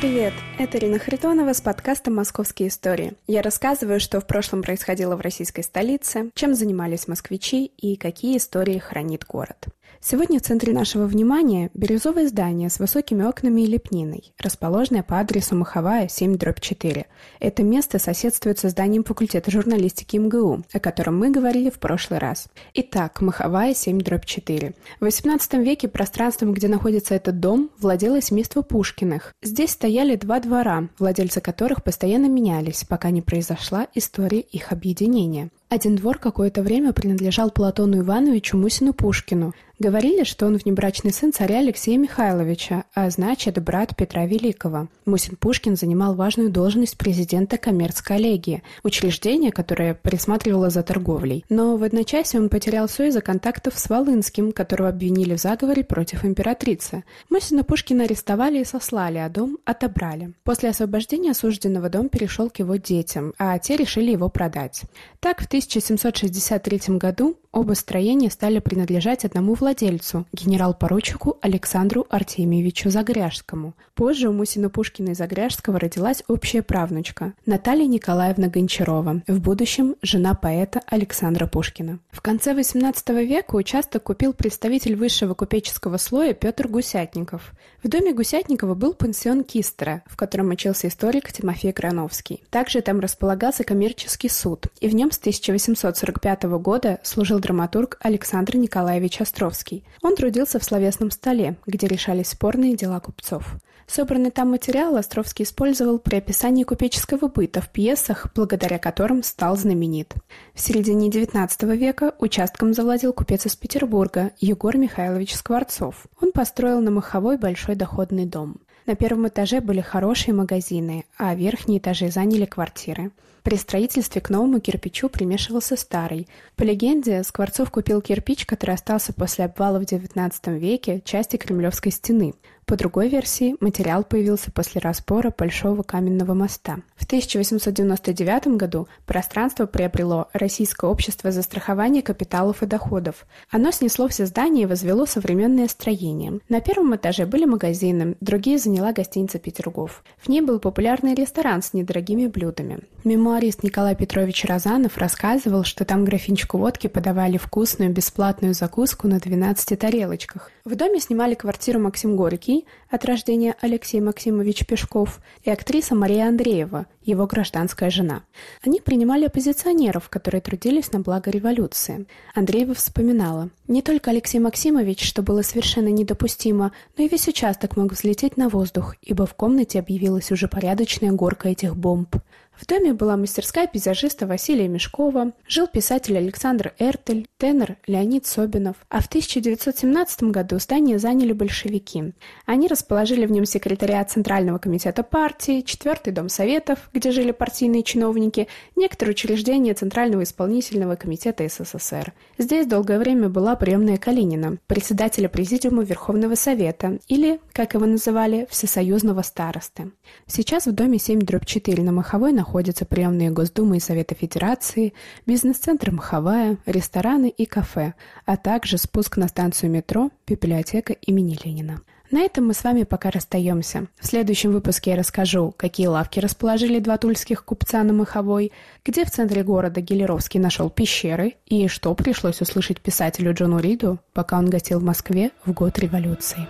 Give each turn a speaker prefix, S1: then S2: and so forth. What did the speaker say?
S1: привет! Это Ирина Харитонова с подкастом «Московские истории». Я рассказываю, что в прошлом происходило в российской столице, чем занимались москвичи и какие истории хранит город. Сегодня в центре нашего внимания бирюзовое здание с высокими окнами и лепниной, расположенное по адресу Маховая, 7-4. Это место соседствует со зданием факультета журналистики МГУ, о котором мы говорили в прошлый раз. Итак, Маховая, 7-4. В XVIII веке пространством, где находится этот дом, владело семейство Пушкиных. Здесь стояли два двора, владельцы которых постоянно менялись, пока не произошла история их объединения. Один двор какое-то время принадлежал Платону Ивановичу Мусину Пушкину. Говорили, что он внебрачный сын царя Алексея Михайловича, а значит, брат Петра Великого. Мусин Пушкин занимал важную должность президента коммерц-коллегии, учреждения, которое присматривало за торговлей. Но в одночасье он потерял все из-за контактов с Волынским, которого обвинили в заговоре против императрицы. Мусина Пушкина арестовали и сослали, а дом отобрали. После освобождения осужденного дом перешел к его детям, а те решили его продать. Так, в 1763 году оба строения стали принадлежать одному владельцу, генерал-поручику Александру Артемьевичу Загряжскому. Позже у Мусина Пушкина и Загряжского родилась общая правнучка Наталья Николаевна Гончарова, в будущем жена поэта Александра Пушкина. В конце XVIII века участок купил представитель высшего купеческого слоя Петр Гусятников. В доме Гусятникова был пансион Кистера, в котором учился историк Тимофей Грановский. Также там располагался коммерческий суд, и в нем с 1000 1845 года служил драматург Александр Николаевич Островский. Он трудился в словесном столе, где решались спорные дела купцов. Собранный там материал Островский использовал при описании купеческого быта в пьесах, благодаря которым стал знаменит. В середине XIX века участком завладел купец из Петербурга Егор Михайлович Скворцов. Он построил на Маховой большой доходный дом. На первом этаже были хорошие магазины, а верхние этажи заняли квартиры. При строительстве к новому кирпичу примешивался старый. По легенде, Скворцов купил кирпич, который остался после обвала в XIX веке части Кремлевской стены. По другой версии, материал появился после распора Большого каменного моста. В 1899 году пространство приобрело Российское общество застрахования капиталов и доходов. Оно снесло все здания и возвело современное строение. На первом этаже были магазины, другие заняла гостиница «Петергоф». В ней был популярный ресторан с недорогими блюдами. Мемуарист Николай Петрович Розанов рассказывал, что там графинчику водки подавали вкусную бесплатную закуску на 12 тарелочках. В доме снимали квартиру Максим Горький, от рождения Алексей Максимович Пешков, и актриса Мария Андреева, его гражданская жена. Они принимали оппозиционеров, которые трудились на благо революции. Андреева вспоминала, не только Алексей Максимович, что было совершенно недопустимо, но и весь участок мог взлететь на воздух, ибо в комнате объявилась уже порядочная горка этих бомб. В доме была мастерская пейзажиста Василия Мешкова, жил писатель Александр Эртель, тенор Леонид Собинов. А в 1917 году здание заняли большевики. Они расположили в нем секретариат Центрального комитета партии, четвертый дом советов, где жили партийные чиновники, некоторые учреждения Центрального исполнительного комитета СССР. Здесь долгое время была приемная Калинина, председателя Президиума Верховного Совета, или, как его называли, Всесоюзного старосты. Сейчас в доме 7-4 на Маховой находится находятся приемные Госдумы и Совета Федерации, бизнес-центр Маховая, рестораны и кафе, а также спуск на станцию метро, библиотека имени Ленина. На этом мы с вами пока расстаемся. В следующем выпуске я расскажу, какие лавки расположили два тульских купца на Маховой, где в центре города Гелеровский нашел пещеры и что пришлось услышать писателю Джону Риду, пока он гостил в Москве в год революции.